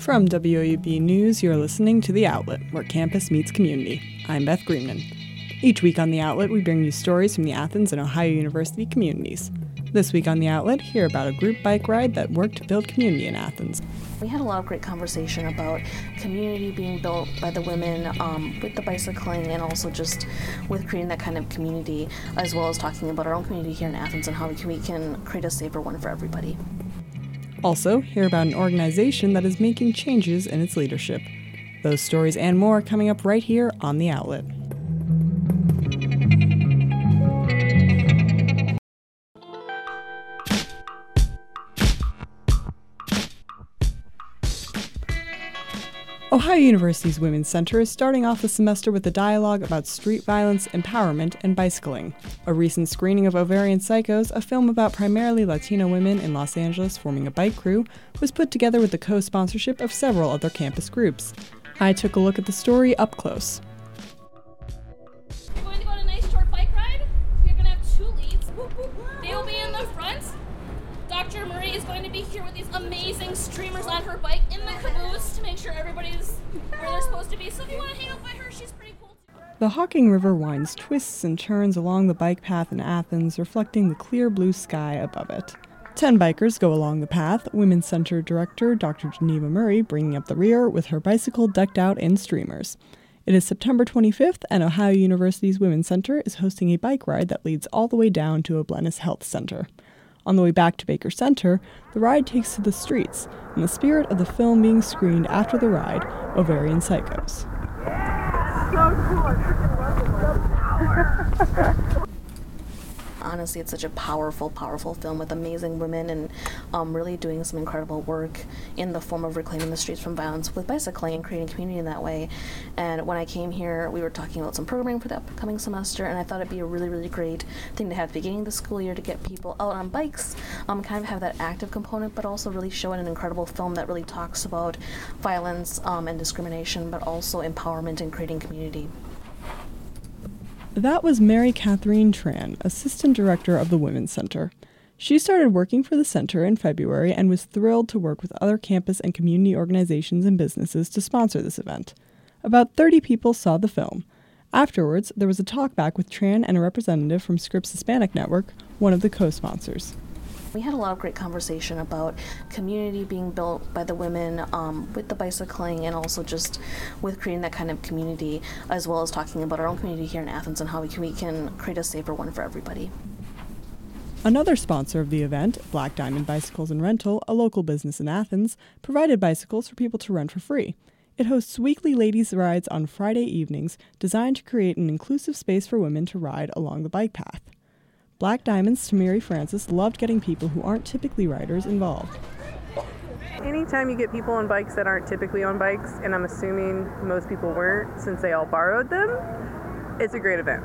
From WOUB News, you're listening to The Outlet, where campus meets community. I'm Beth Greenman. Each week on The Outlet, we bring you stories from the Athens and Ohio University communities. This week on The Outlet, hear about a group bike ride that worked to build community in Athens. We had a lot of great conversation about community being built by the women um, with the bicycling and also just with creating that kind of community, as well as talking about our own community here in Athens and how we can create a safer one for everybody. Also, hear about an organization that is making changes in its leadership. Those stories and more coming up right here on The Outlet. Ohio University's Women's Center is starting off the semester with a dialogue about street violence, empowerment, and bicycling. A recent screening of Ovarian Psycos, a film about primarily Latino women in Los Angeles forming a bike crew, was put together with the co sponsorship of several other campus groups. I took a look at the story up close. Amazing streamers on her bike in the caboose to make sure everybody's where they're supposed to be. So if you want to hang out by her, she's pretty cool. The Hocking River winds twists and turns along the bike path in Athens, reflecting the clear blue sky above it. Ten bikers go along the path, Women's Center Director Dr. Geneva Murray bringing up the rear with her bicycle decked out in streamers. It is September 25th, and Ohio University's Women's Center is hosting a bike ride that leads all the way down to O'Bleness Health Center. On the way back to Baker Center, the ride takes to the streets, in the spirit of the film being screened after the ride, Ovarian Psycos. Honestly, it's such a powerful, powerful film with amazing women and um, really doing some incredible work in the form of reclaiming the streets from violence with bicycling and creating community in that way. And when I came here, we were talking about some programming for the upcoming semester, and I thought it'd be a really, really great thing to have at the beginning of the school year to get people out on bikes, um, kind of have that active component, but also really show an incredible film that really talks about violence um, and discrimination, but also empowerment and creating community. That was Mary Catherine Tran, Assistant Director of the Women's Center. She started working for the center in February and was thrilled to work with other campus and community organizations and businesses to sponsor this event. About 30 people saw the film. Afterwards, there was a talkback with Tran and a representative from Scripps Hispanic Network, one of the co sponsors. We had a lot of great conversation about community being built by the women um, with the bicycling and also just with creating that kind of community, as well as talking about our own community here in Athens and how we can, we can create a safer one for everybody. Another sponsor of the event, Black Diamond Bicycles and Rental, a local business in Athens, provided bicycles for people to rent for free. It hosts weekly ladies' rides on Friday evenings designed to create an inclusive space for women to ride along the bike path. Black Diamond's Tamiri Francis loved getting people who aren't typically riders involved. Anytime you get people on bikes that aren't typically on bikes, and I'm assuming most people weren't since they all borrowed them, it's a great event.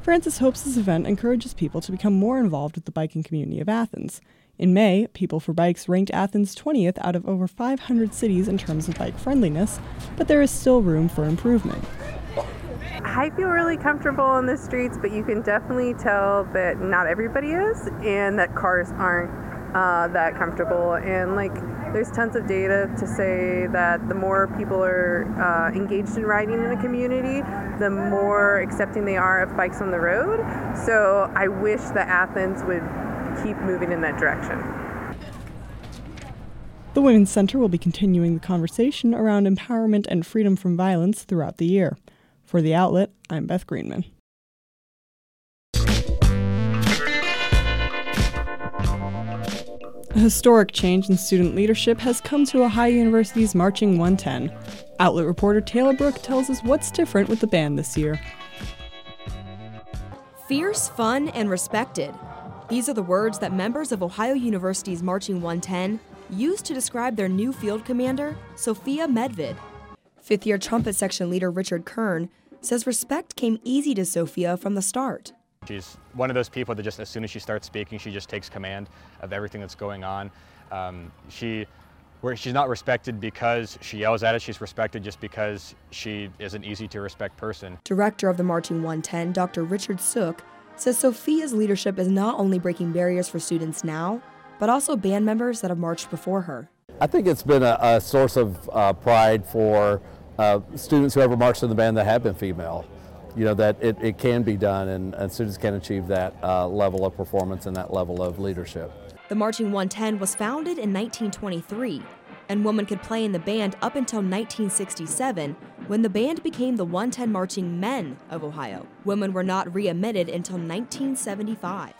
Francis hopes this event encourages people to become more involved with the biking community of Athens. In May, People for Bikes ranked Athens 20th out of over 500 cities in terms of bike friendliness, but there is still room for improvement. I feel really comfortable on the streets, but you can definitely tell that not everybody is, and that cars aren't uh, that comfortable. And like, there's tons of data to say that the more people are uh, engaged in riding in a community, the more accepting they are of bikes on the road. So I wish that Athens would keep moving in that direction. The Women's Center will be continuing the conversation around empowerment and freedom from violence throughout the year. For The Outlet, I'm Beth Greenman. A historic change in student leadership has come to Ohio University's Marching 110. Outlet reporter Taylor Brook tells us what's different with the band this year. Fierce, fun, and respected. These are the words that members of Ohio University's Marching 110 used to describe their new field commander, Sophia Medvid. Fifth year trumpet section leader Richard Kern says respect came easy to Sophia from the start. She's one of those people that just as soon as she starts speaking, she just takes command of everything that's going on. Um, she, where she's not respected because she yells at us, she's respected just because she is an easy to respect person. Director of the Marching 110, Dr. Richard Suk, says Sophia's leadership is not only breaking barriers for students now, but also band members that have marched before her. I think it's been a, a source of uh, pride for uh, students who ever marched in the band that have been female. You know, that it, it can be done and, and students can achieve that uh, level of performance and that level of leadership. The Marching 110 was founded in 1923, and women could play in the band up until 1967 when the band became the 110 Marching Men of Ohio. Women were not re-admitted until 1975.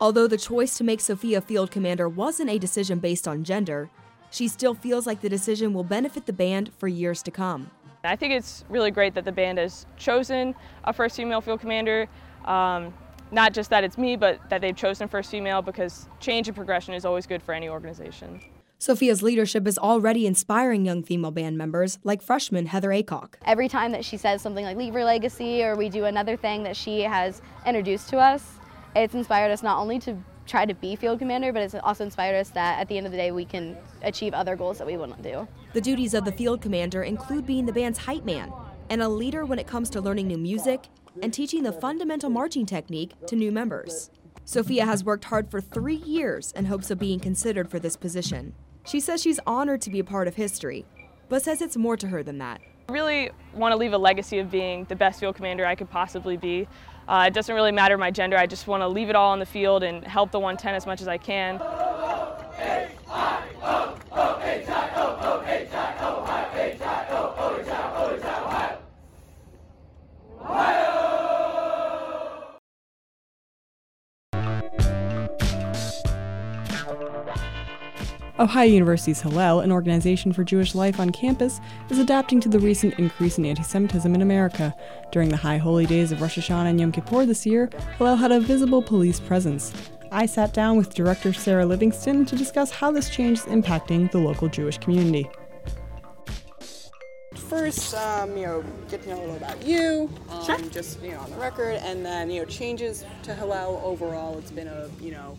Although the choice to make Sophia field commander wasn't a decision based on gender, she still feels like the decision will benefit the band for years to come. I think it's really great that the band has chosen a first female field commander. Um, not just that it's me, but that they've chosen first female because change and progression is always good for any organization. Sophia's leadership is already inspiring young female band members like freshman Heather Acock. Every time that she says something like Leave Your Legacy or we do another thing that she has introduced to us, it's inspired us not only to try to be field commander, but it's also inspired us that at the end of the day we can achieve other goals that we wouldn't do. The duties of the field commander include being the band's hype man and a leader when it comes to learning new music and teaching the fundamental marching technique to new members. Sophia has worked hard for three years in hopes of being considered for this position. She says she's honored to be a part of history, but says it's more to her than that. I really want to leave a legacy of being the best field commander I could possibly be. Uh, it doesn't really matter my gender, I just want to leave it all on the field and help the 110 as much as I can. Ohio University's Hillel, an organization for Jewish life on campus, is adapting to the recent increase in anti Semitism in America. During the high holy days of Rosh Hashanah and Yom Kippur this year, Hillel had a visible police presence. I sat down with director Sarah Livingston to discuss how this change is impacting the local Jewish community. First, um, you know, get to know a little about you, um, just you know, on the record, and then you know, changes to Hillel overall. It's been a you know,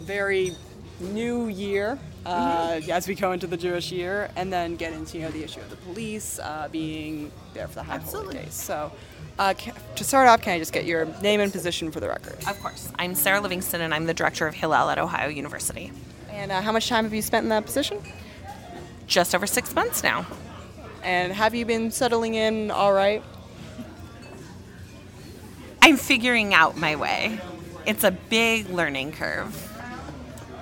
very new year uh, Mm-hmm. as we go into the Jewish year, and then get into you know the issue of the police uh, being there for the high holy days. So, uh, to start off, can I just get your name and position for the record? Of course. I'm Sarah Livingston, and I'm the director of Hillel at Ohio University. And uh, how much time have you spent in that position? Just over six months now. And have you been settling in all right? I'm figuring out my way. It's a big learning curve.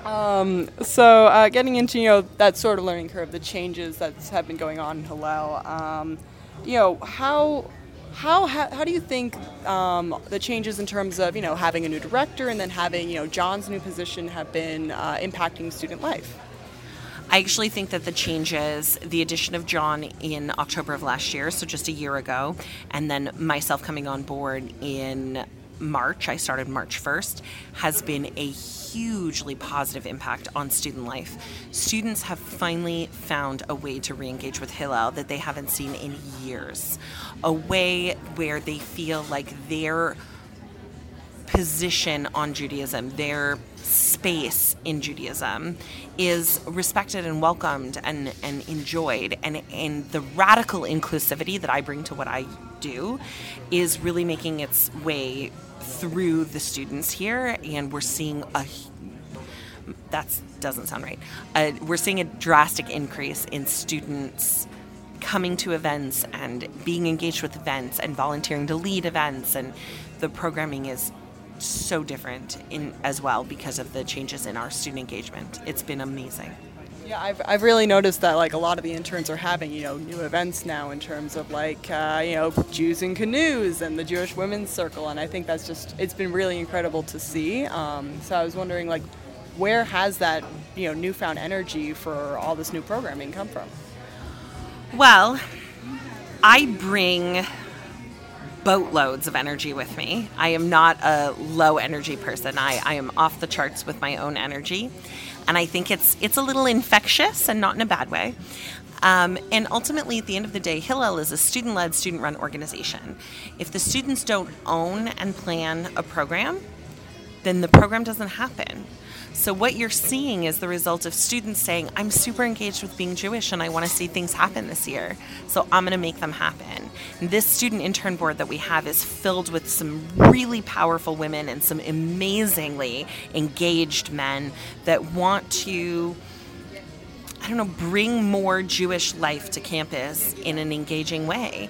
Um, so, uh, getting into you know that sort of learning curve, the changes that have been going on in Hillel, um, you know how how how, how do you think um, the changes in terms of you know having a new director and then having you know John's new position have been uh, impacting student life? I actually think that the changes, the addition of John in October of last year, so just a year ago, and then myself coming on board in March, I started March 1st, has been a hugely positive impact on student life. Students have finally found a way to re engage with Hillel that they haven't seen in years, a way where they feel like their position on Judaism, their space in Judaism is respected and welcomed and, and enjoyed. And, and the radical inclusivity that I bring to what I do is really making its way through the students here. And we're seeing a that doesn't sound right. Uh, we're seeing a drastic increase in students coming to events and being engaged with events and volunteering to lead events and the programming is so different in as well because of the changes in our student engagement. It's been amazing. Yeah, I've, I've really noticed that like a lot of the interns are having you know new events now in terms of like uh, you know Jews in canoes and the Jewish Women's Circle, and I think that's just it's been really incredible to see. Um, so I was wondering like where has that you know newfound energy for all this new programming come from? Well, I bring boatloads of energy with me. I am not a low energy person. I, I am off the charts with my own energy. And I think it's it's a little infectious and not in a bad way. Um, and ultimately, at the end of the day, Hillel is a student led, student run organization. If the students don't own and plan a program, then the program doesn't happen. So, what you're seeing is the result of students saying, I'm super engaged with being Jewish and I want to see things happen this year. So, I'm going to make them happen. This student intern board that we have is filled with some really powerful women and some amazingly engaged men that want to I don't know, bring more Jewish life to campus in an engaging way.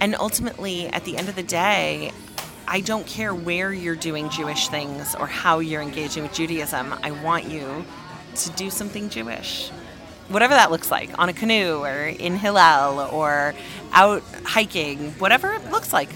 And ultimately, at the end of the day, I don't care where you're doing Jewish things or how you're engaging with Judaism. I want you to do something Jewish. Whatever that looks like, on a canoe or in Hillel or out hiking, whatever it looks like.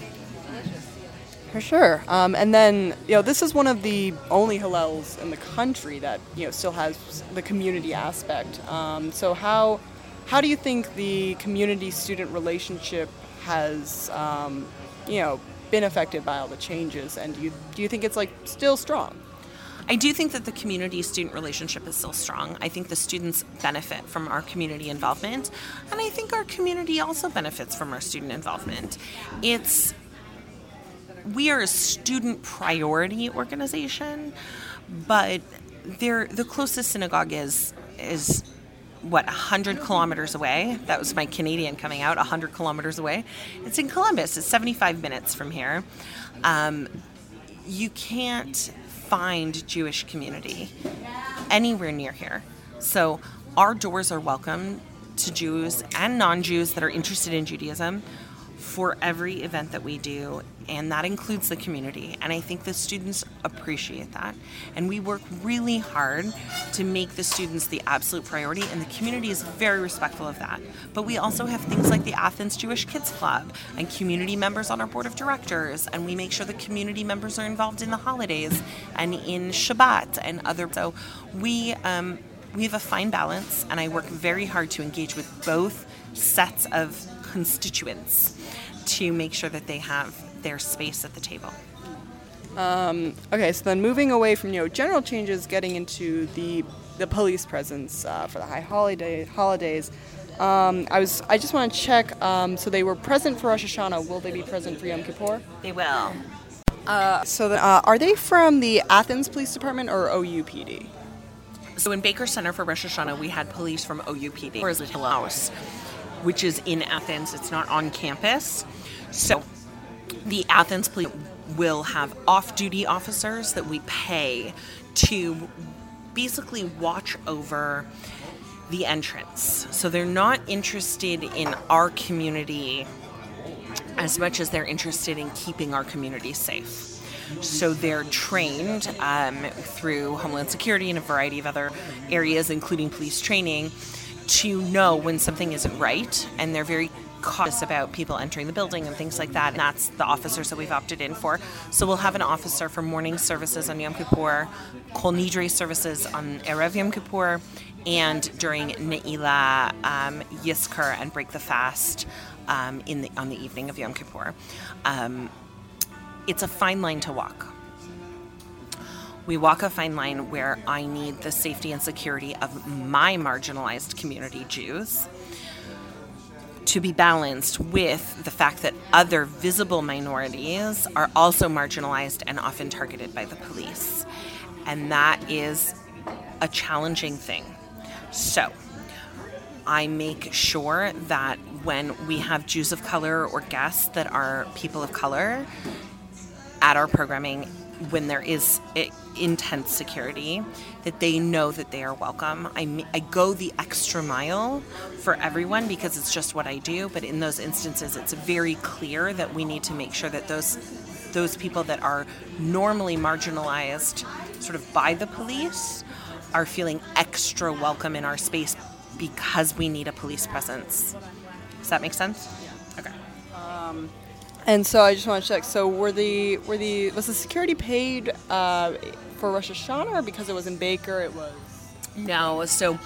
For sure. Um, and then, you know, this is one of the only Hillels in the country that, you know, still has the community aspect. Um, so how, how do you think the community-student relationship has, um, you know, been affected by all the changes? And do you, do you think it's, like, still strong? I do think that the community student relationship is still strong. I think the students benefit from our community involvement, and I think our community also benefits from our student involvement. It's we are a student priority organization, but there the closest synagogue is is what 100 kilometers away? That was my canadian coming out 100 kilometers away. It's in columbus it's 75 minutes from here. Um, you can't find jewish community anywhere near here. So our doors are welcome to jews and non-jews that are interested in judaism for every event that we do, and that includes the community. And I think the students appreciate that. And we work really hard to make the students the absolute priority, and the community is very respectful of that. But we also have things like the Athens Jewish Kids Club and community members on our board of directors, and we make sure the community members are involved in the holidays and in Shabbat and other. So we, um, we have a fine balance, and I work very hard to engage with both sets of constituents to make sure that they have their space at the table. Um, okay, so then moving away from you know general changes, getting into the the police presence uh, for the high holiday holidays. Um, I was I just want to check. Um, so they were present for Rosh Hashanah. Will they be present for Yom Kippur? They will. Uh, so then, uh, are they from the Athens Police Department or OUPD? So in Baker Center for Rosh Hashanah, we had police from OUPD, or is it House, which is in Athens. It's not on campus. So the Athens Police will have off duty officers that we pay to basically watch over the entrance. So they're not interested in our community as much as they're interested in keeping our community safe. So they're trained um, through Homeland Security and a variety of other areas, including police training, to know when something isn't right, and they're very cautious about people entering the building and things like that. And that's the officers that we've opted in for. So we'll have an officer for morning services on Yom Kippur, Kol Nidre services on Erev Yom Kippur, and during Ne'ilah, um, Yizkor, and Break the Fast um, in the, on the evening of Yom Kippur. Um, it's a fine line to walk. We walk a fine line where I need the safety and security of my marginalized community, Jews, to be balanced with the fact that other visible minorities are also marginalized and often targeted by the police. And that is a challenging thing. So, I make sure that when we have Jews of color or guests that are people of color at our programming, when there is intense security, that they know that they are welcome. I, I go the extra mile for everyone because it's just what I do. But in those instances, it's very clear that we need to make sure that those those people that are normally marginalized, sort of by the police, are feeling extra welcome in our space because we need a police presence. Does that make sense? Yeah. Okay. Um, and so I just want to check. So were the were the was the security paid uh, for Rosh Hashanah or because it was in Baker? It was. No. So.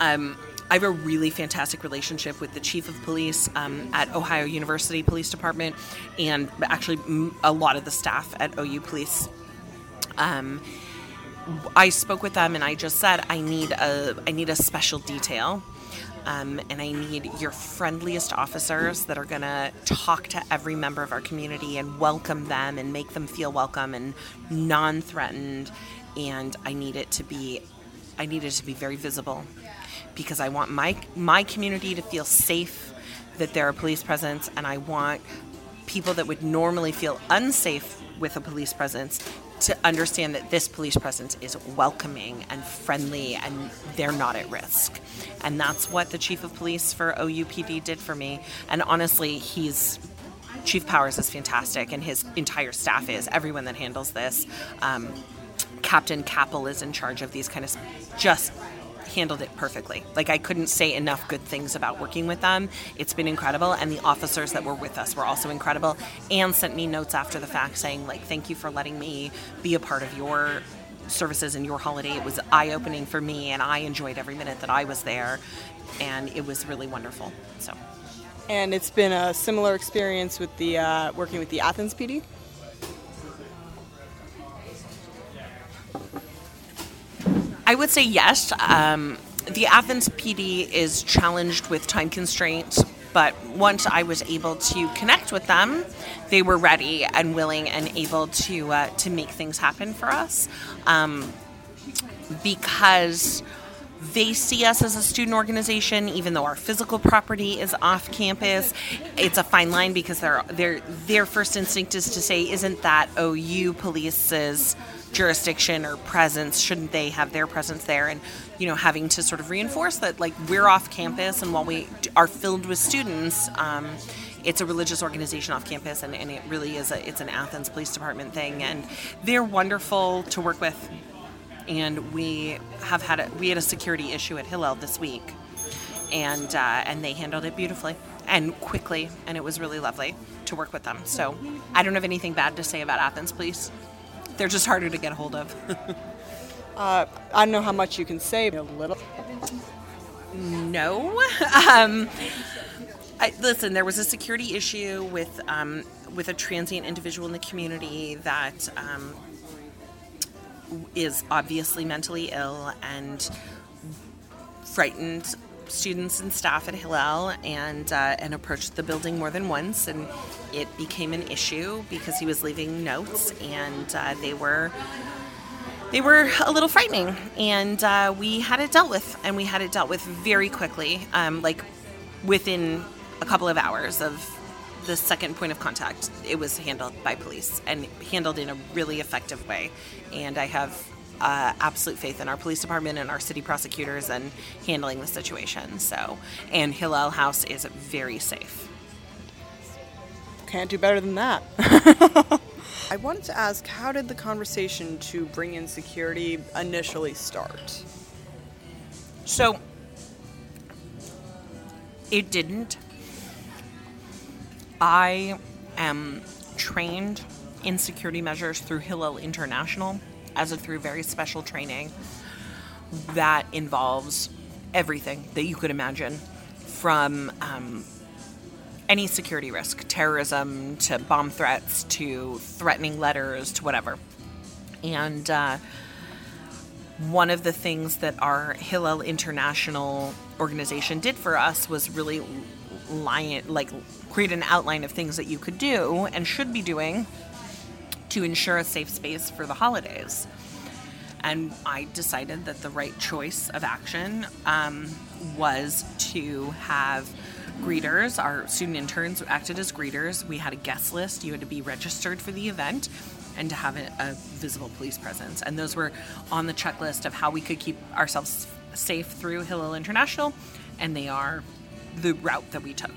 Um, I have a really fantastic relationship with the chief of police um, at Ohio University Police Department, and actually a lot of the staff at OU Police. Um, I spoke with them, and I just said I need a I need a special detail um, and I need your friendliest officers that are going to talk to every member of our community and welcome them and make them feel welcome and non threatened. And I need it to be, I need it to be very visible because I want my, my community to feel safe that there are police presence and I want people that would normally feel unsafe with a police presence to understand that this police presence is welcoming and friendly and they're not at risk. And that's what the chief of police for OUPD did for me. And honestly, he's Chief Powers is fantastic, and his entire staff is. Everyone that handles this, um, Captain Capel is in charge of these kind of just handled it perfectly. Like I couldn't say enough good things about working with them. It's been incredible and the officers that were with us were also incredible and sent me notes after the fact saying like thank you for letting me be a part of your services and your holiday. It was eye-opening for me and I enjoyed every minute that I was there and it was really wonderful. So and it's been a similar experience with the uh, working with the Athens PD. I would say yes. Um, the Athens PD is challenged with time constraints, but once I was able to connect with them, they were ready and willing and able to uh, to make things happen for us. Um, because they see us as a student organization, even though our physical property is off campus. It's a fine line because their their their first instinct is to say, "Isn't that OU police's jurisdiction or presence? Shouldn't they have their presence there?" And you know, having to sort of reinforce that, like we're off campus, and while we are filled with students. Um, it's a religious organization off campus and, and it really is a it's an athens police department thing and they're wonderful to work with and we have had a, we had a security issue at Hillel this week, and uh, and they handled it beautifully and quickly, and it was really lovely to work with them. So I don't have anything bad to say about Athens Police. They're just harder to get a hold of. uh, I don't know how much you can say. A little. No. um, I, listen, there was a security issue with um, with a transient individual in the community that um, is obviously mentally ill and frightened students and staff at Hillel and uh, and approached the building more than once and it became an issue because he was leaving notes and uh, they were they were a little frightening and uh, we had it dealt with and we had it dealt with very quickly um, like within a couple of hours of the second point of contact, it was handled by police and handled in a really effective way. And I have uh, absolute faith in our police department and our city prosecutors and handling the situation. So, and Hillel House is very safe. Can't do better than that. I wanted to ask, how did the conversation to bring in security initially start? So, it didn't I am trained in security measures through Hillel International as a through very special training that involves everything that you could imagine from um, any security risk, terrorism to bomb threats to threatening letters to whatever. And uh, one of the things that our Hillel International organization did for us was really like create an outline of things that you could do and should be doing to ensure a safe space for the holidays. And I decided that the right choice of action um, was to have greeters. Our student interns acted as greeters. We had a guest list. You had to be registered for the event and to have a, a visible police presence. And those were on the checklist of how we could keep ourselves safe through Hillel International. And they are the route that we took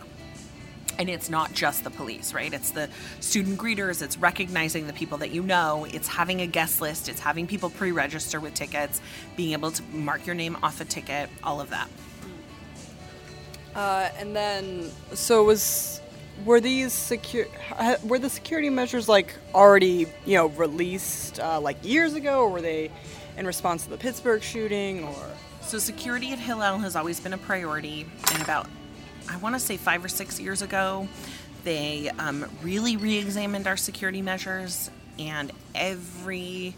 and it's not just the police, right? It's the student greeters, it's recognizing the people that you know, it's having a guest list, it's having people pre register with tickets, being able to mark your name off a ticket, all of that. Uh, and then, so was were these secure were the security measures like already you know released uh, like years ago, or were they in response to the Pittsburgh shooting, or? So security at Hillel has always been a priority, and about I want to say five or six years ago, they um, really re examined our security measures, and every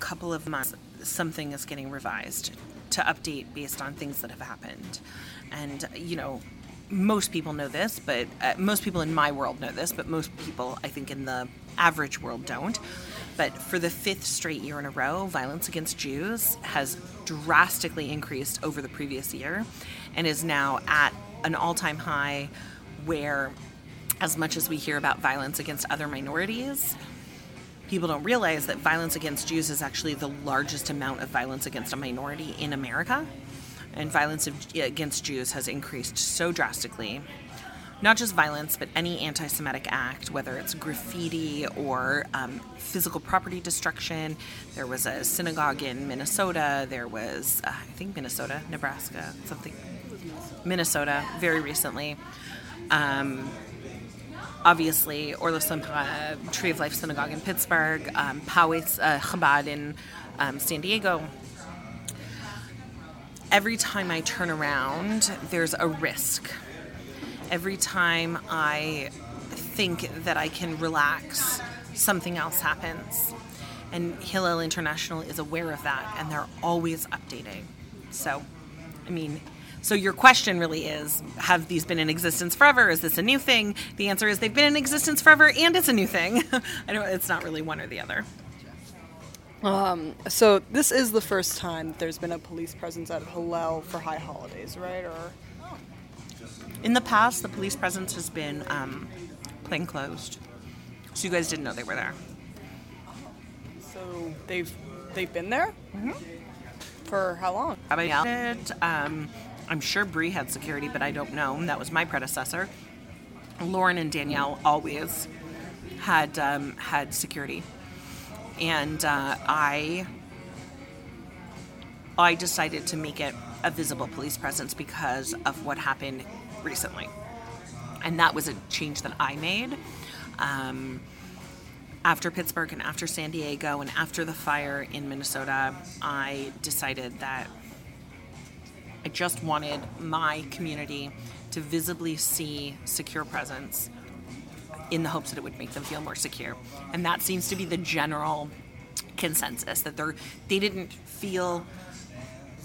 couple of months, something is getting revised to update based on things that have happened. And, you know, most people know this, but uh, most people in my world know this, but most people, I think, in the average world don't. But for the fifth straight year in a row, violence against Jews has drastically increased over the previous year and is now at an all time high where, as much as we hear about violence against other minorities, people don't realize that violence against Jews is actually the largest amount of violence against a minority in America. And violence against Jews has increased so drastically. Not just violence, but any anti Semitic act, whether it's graffiti or um, physical property destruction. There was a synagogue in Minnesota. There was, uh, I think, Minnesota, Nebraska, something. Minnesota, very recently. Um, obviously Or L'Simcha, Tree of Life Synagogue in Pittsburgh, um, Poway uh, Chabad in um, San Diego. Every time I turn around, there's a risk. Every time I think that I can relax, something else happens. And Hillel International is aware of that, and they're always updating. So, I mean, so your question really is have these been in existence forever? Is this a new thing? The answer is they've been in existence forever and it's a new thing. I don't it's not really one or the other. Um, so this is the first time that there's been a police presence at Hillel for high holidays, right? Or in the past, the police presence has been um, plain closed, so you guys didn't know they were there. So they've they've been there mm-hmm. for how long? About it. Um, I'm sure Bree had security, but I don't know. That was my predecessor. Lauren and Danielle always had um, had security, and uh, I I decided to make it a visible police presence because of what happened recently, and that was a change that I made. Um, after Pittsburgh and after San Diego and after the fire in Minnesota, I decided that I just wanted my community to visibly see secure presence in the hopes that it would make them feel more secure. And that seems to be the general consensus that they're they didn't feel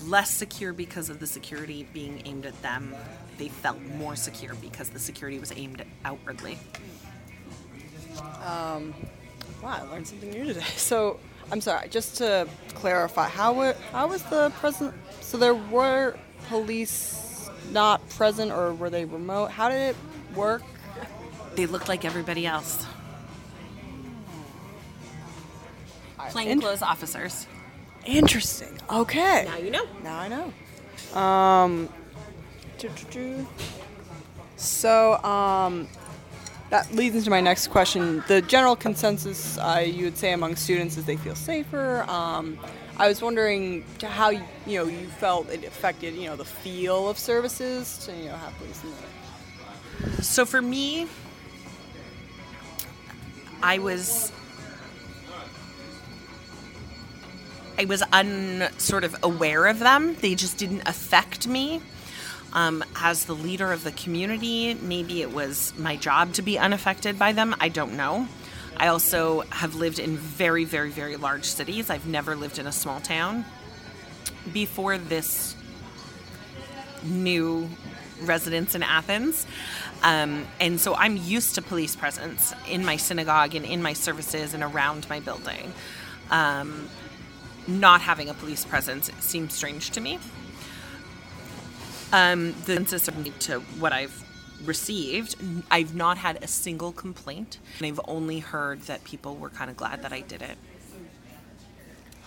less secure because of the security being aimed at them. They felt more secure because the security was aimed outwardly. Um, wow, I learned something new today. So, I'm sorry, just to clarify, how, how was the present? So there were police not present or were they remote? How did it work? They looked like everybody else. Plainclothes officers. Interesting. Okay. Now you know. Now I know. Um, so, um, that leads into my next question. The general consensus, uh, you would say, among students is they feel safer. Um, I was wondering how you know you felt it affected you know the feel of services to you know have police in there. So for me, I was I was un sort of aware of them. They just didn't affect me. Um, as the leader of the community, maybe it was my job to be unaffected by them. I don't know. I also have lived in very, very, very large cities. I've never lived in a small town. Before this new residence in Athens. Um, and so I'm used to police presence in my synagogue and in my services and around my building. Um, not having a police presence seems strange to me. Um, the census to what I've received, I've not had a single complaint. And I've only heard that people were kind of glad that I did it.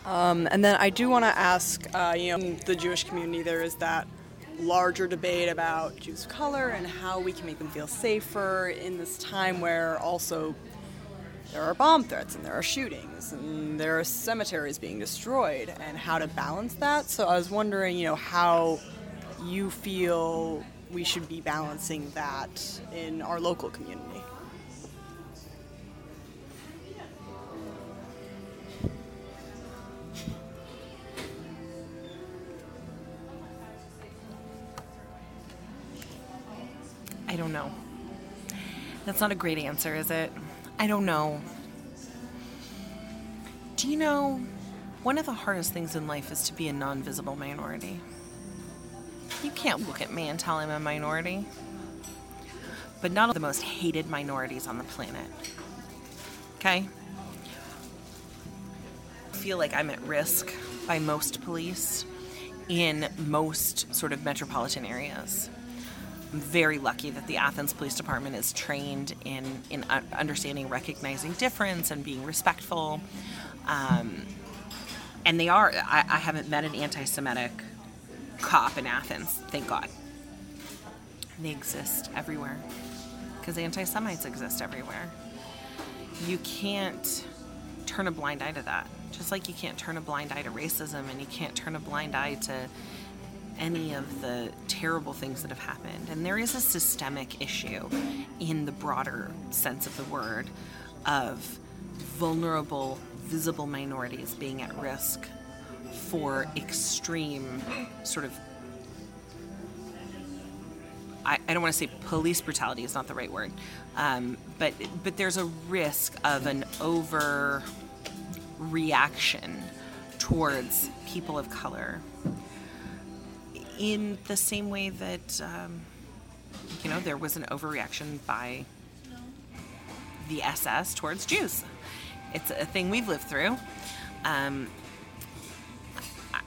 Um, and then I do want to ask, uh, you know, the Jewish community, there is that larger debate about Jews of color and how we can make them feel safer in this time where also there are bomb threats and there are shootings and there are cemeteries being destroyed and how to balance that. So I was wondering, you know, how you feel we should be balancing that in our local community. I don't know. That's not a great answer, is it? I don't know. Do you know one of the hardest things in life is to be a non visible minority? You can't look at me and tell I'm a minority. But not of the most hated minorities on the planet. Okay? I feel like I'm at risk by most police in most sort of metropolitan areas. I'm very lucky that the Athens Police Department is trained in, in understanding, recognizing difference, and being respectful. Um, and they are, I, I haven't met an anti Semitic cop in Athens, thank God. They exist everywhere because anti Semites exist everywhere. You can't turn a blind eye to that. Just like you can't turn a blind eye to racism and you can't turn a blind eye to any of the terrible things that have happened. And there is a systemic issue in the broader sense of the word of vulnerable, visible minorities being at risk for extreme sort of I, I, don't want to say police brutality is not the right word, um, but but there's a risk of an over reaction towards people of color in the same way that um, you know there was an overreaction by the SS towards Jews. It's a thing we've lived through. Um,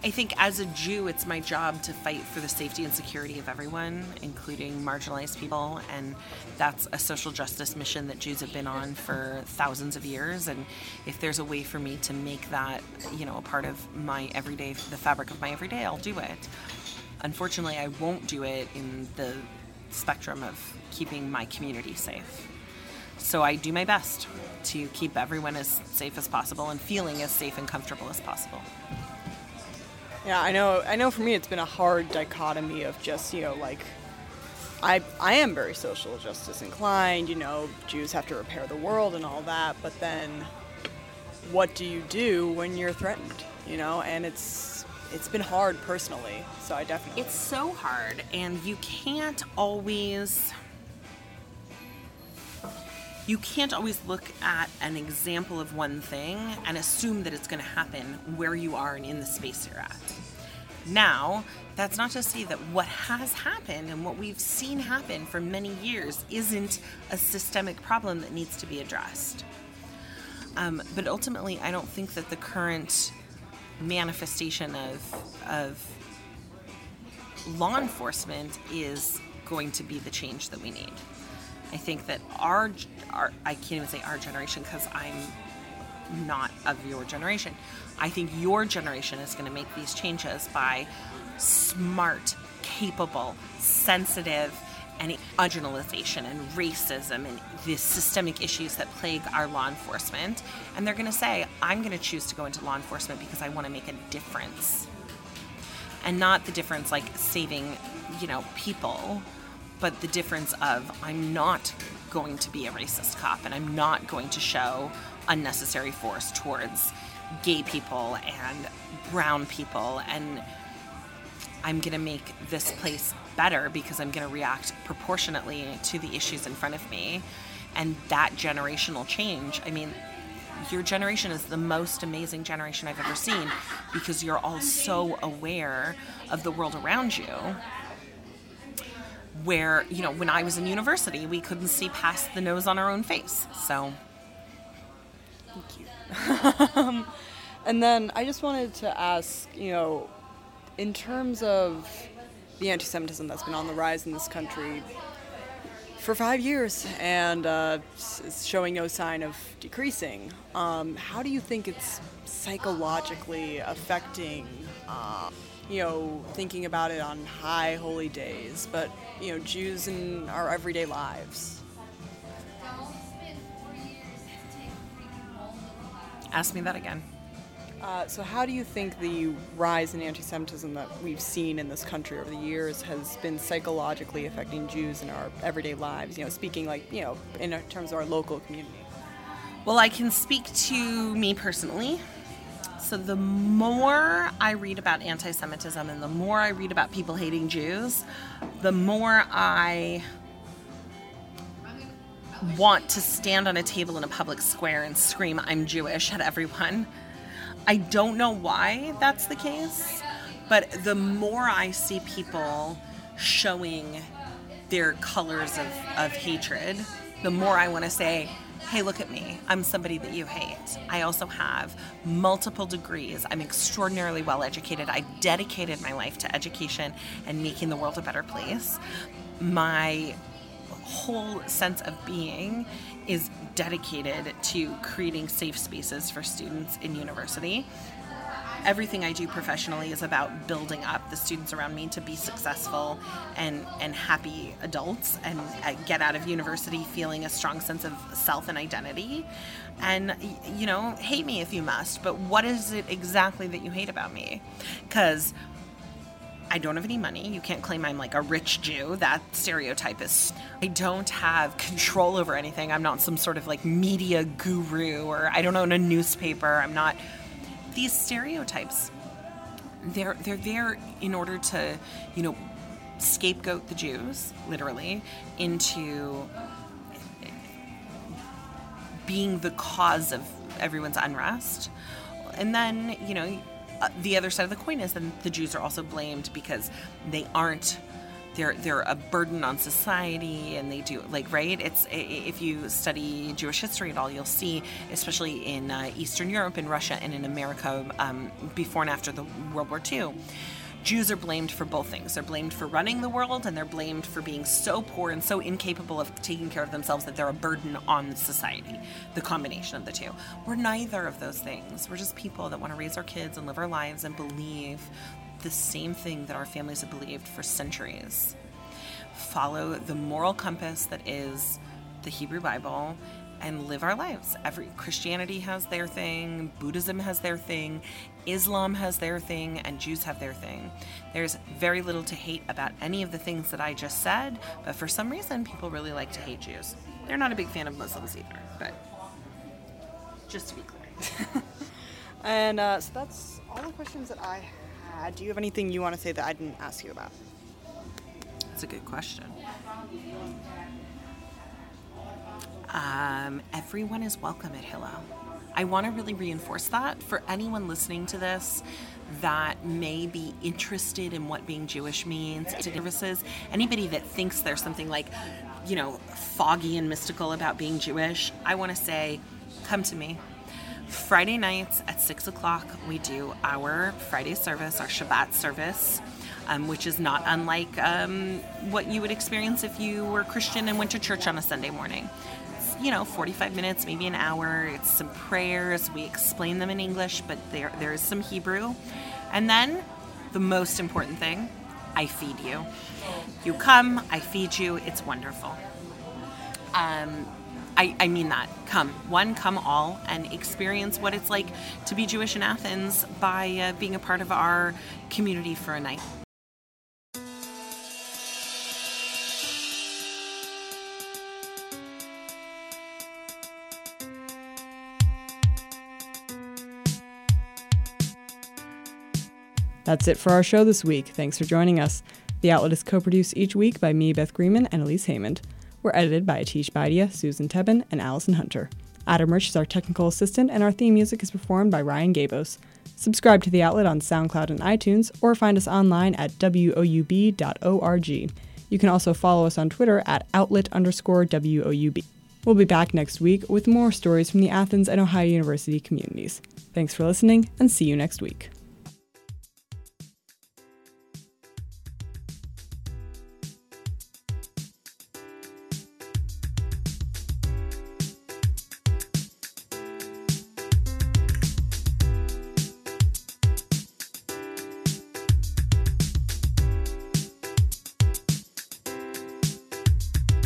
I think as a Jew, it's my job to fight for the safety and security of everyone, including marginalized people. And that's a social justice mission that Jews have been on for thousands of years. And if there's a way for me to make that, you know, a part of my everyday, the fabric of my everyday, I'll do it. Unfortunately, I won't do it in the spectrum of keeping my community safe. So I do my best to keep everyone as safe as possible and feeling as safe and comfortable as possible. Yeah, I know. I know. For me, it's been a hard dichotomy of just you know like. I, I am very social justice inclined, you know, Jews have to repair the world and all that, but then what do you do when you're threatened, you know? And it's it's been hard personally, so I definitely It's so hard and you can't always you can't always look at an example of one thing and assume that it's going to happen where you are and in the space you're at. Now, that's not to say that what has happened and what we've seen happen for many years isn't a systemic problem that needs to be addressed. Um, but ultimately, I don't think that the current manifestation of, of law enforcement is going to be the change that we need. I think that our, our I can't even say our generation because I'm not of your generation. I think your generation is going to make these changes by smart, capable, sensitive, and marginalization and racism and the systemic issues that plague our law enforcement. And they're going to say, I'm going to choose to go into law enforcement because I want to make a difference. And not the difference like saving, you know, people, but the difference of I'm not going to be a racist cop and I'm not going to show unnecessary force towards gay people and brown people and I'm going to make this place better because I'm going to react proportionately to the issues in front of me. And that generational change, I mean, your generation is the most amazing generation I've ever seen because you're all so aware of the world around you. Where, you know, when I was in university, we couldn't see past the nose on our own face. So, thank you. and then I just wanted to ask, you know, in terms of the anti Semitism that's been on the rise in this country for five years and uh, is showing no sign of decreasing, um, how do you think it's psychologically affecting? Uh, you know, thinking about it on high holy days, but you know, Jews in our everyday lives. Ask me that again. Uh, so, how do you think the rise in anti Semitism that we've seen in this country over the years has been psychologically affecting Jews in our everyday lives? You know, speaking like, you know, in terms of our local community. Well, I can speak to me personally. So, the more I read about anti Semitism and the more I read about people hating Jews, the more I want to stand on a table in a public square and scream, I'm Jewish at everyone. I don't know why that's the case, but the more I see people showing their colors of, of hatred, the more I want to say, hey, look at me. I'm somebody that you hate. I also have multiple degrees. I'm extraordinarily well educated. I dedicated my life to education and making the world a better place. my whole sense of being is dedicated to creating safe spaces for students in university everything I do professionally is about building up the students around me to be successful and and happy adults and uh, get out of university feeling a strong sense of self and identity. And you know, hate me if you must, but what is it exactly that you hate about me? Cuz I don't have any money. You can't claim I'm like a rich Jew. That stereotype is. I don't have control over anything. I'm not some sort of like media guru or I don't own a newspaper. I'm not these stereotypes they're they're there in order to you know scapegoat the Jews literally into being the cause of everyone's unrest. And then you know uh, the other side of the coin is that the Jews are also blamed because they aren't they're they're a burden on society and they do like right it's if you study jewish history at all you'll see especially in uh, eastern europe in russia and in america um, before and after the world war ii Jews are blamed for both things. They're blamed for running the world and they're blamed for being so poor and so incapable of taking care of themselves that they're a burden on society. The combination of the two. We're neither of those things. We're just people that want to raise our kids and live our lives and believe the same thing that our families have believed for centuries. Follow the moral compass that is the Hebrew Bible and live our lives. Every Christianity has their thing, Buddhism has their thing, Islam has their thing, and Jews have their thing. There's very little to hate about any of the things that I just said, but for some reason people really like to hate Jews. They're not a big fan of Muslims either, but just to be clear. and uh, so that's all the questions that I do you have anything you want to say that I didn't ask you about? That's a good question. Um, everyone is welcome at Hillel. I want to really reinforce that for anyone listening to this that may be interested in what being Jewish means to services. Anybody that thinks there's something like, you know, foggy and mystical about being Jewish, I want to say, come to me. Friday nights at 6 o'clock, we do our Friday service, our Shabbat service, um, which is not unlike um, what you would experience if you were Christian and went to church on a Sunday morning. It's, you know, 45 minutes, maybe an hour. It's some prayers. We explain them in English, but there, there is some Hebrew. And then the most important thing I feed you. You come, I feed you, it's wonderful. Um, I, I mean that. Come. One, come all, and experience what it's like to be Jewish in Athens by uh, being a part of our community for a night. That's it for our show this week. Thanks for joining us. The Outlet is co produced each week by me, Beth Greenman, and Elise Haymond. We're edited by Atish Baidia, Susan Tebben, and Allison Hunter. Adam Rich is our technical assistant, and our theme music is performed by Ryan Gabos. Subscribe to the outlet on SoundCloud and iTunes, or find us online at woub.org. You can also follow us on Twitter at outlet underscore WOUB. We'll be back next week with more stories from the Athens and Ohio University communities. Thanks for listening, and see you next week.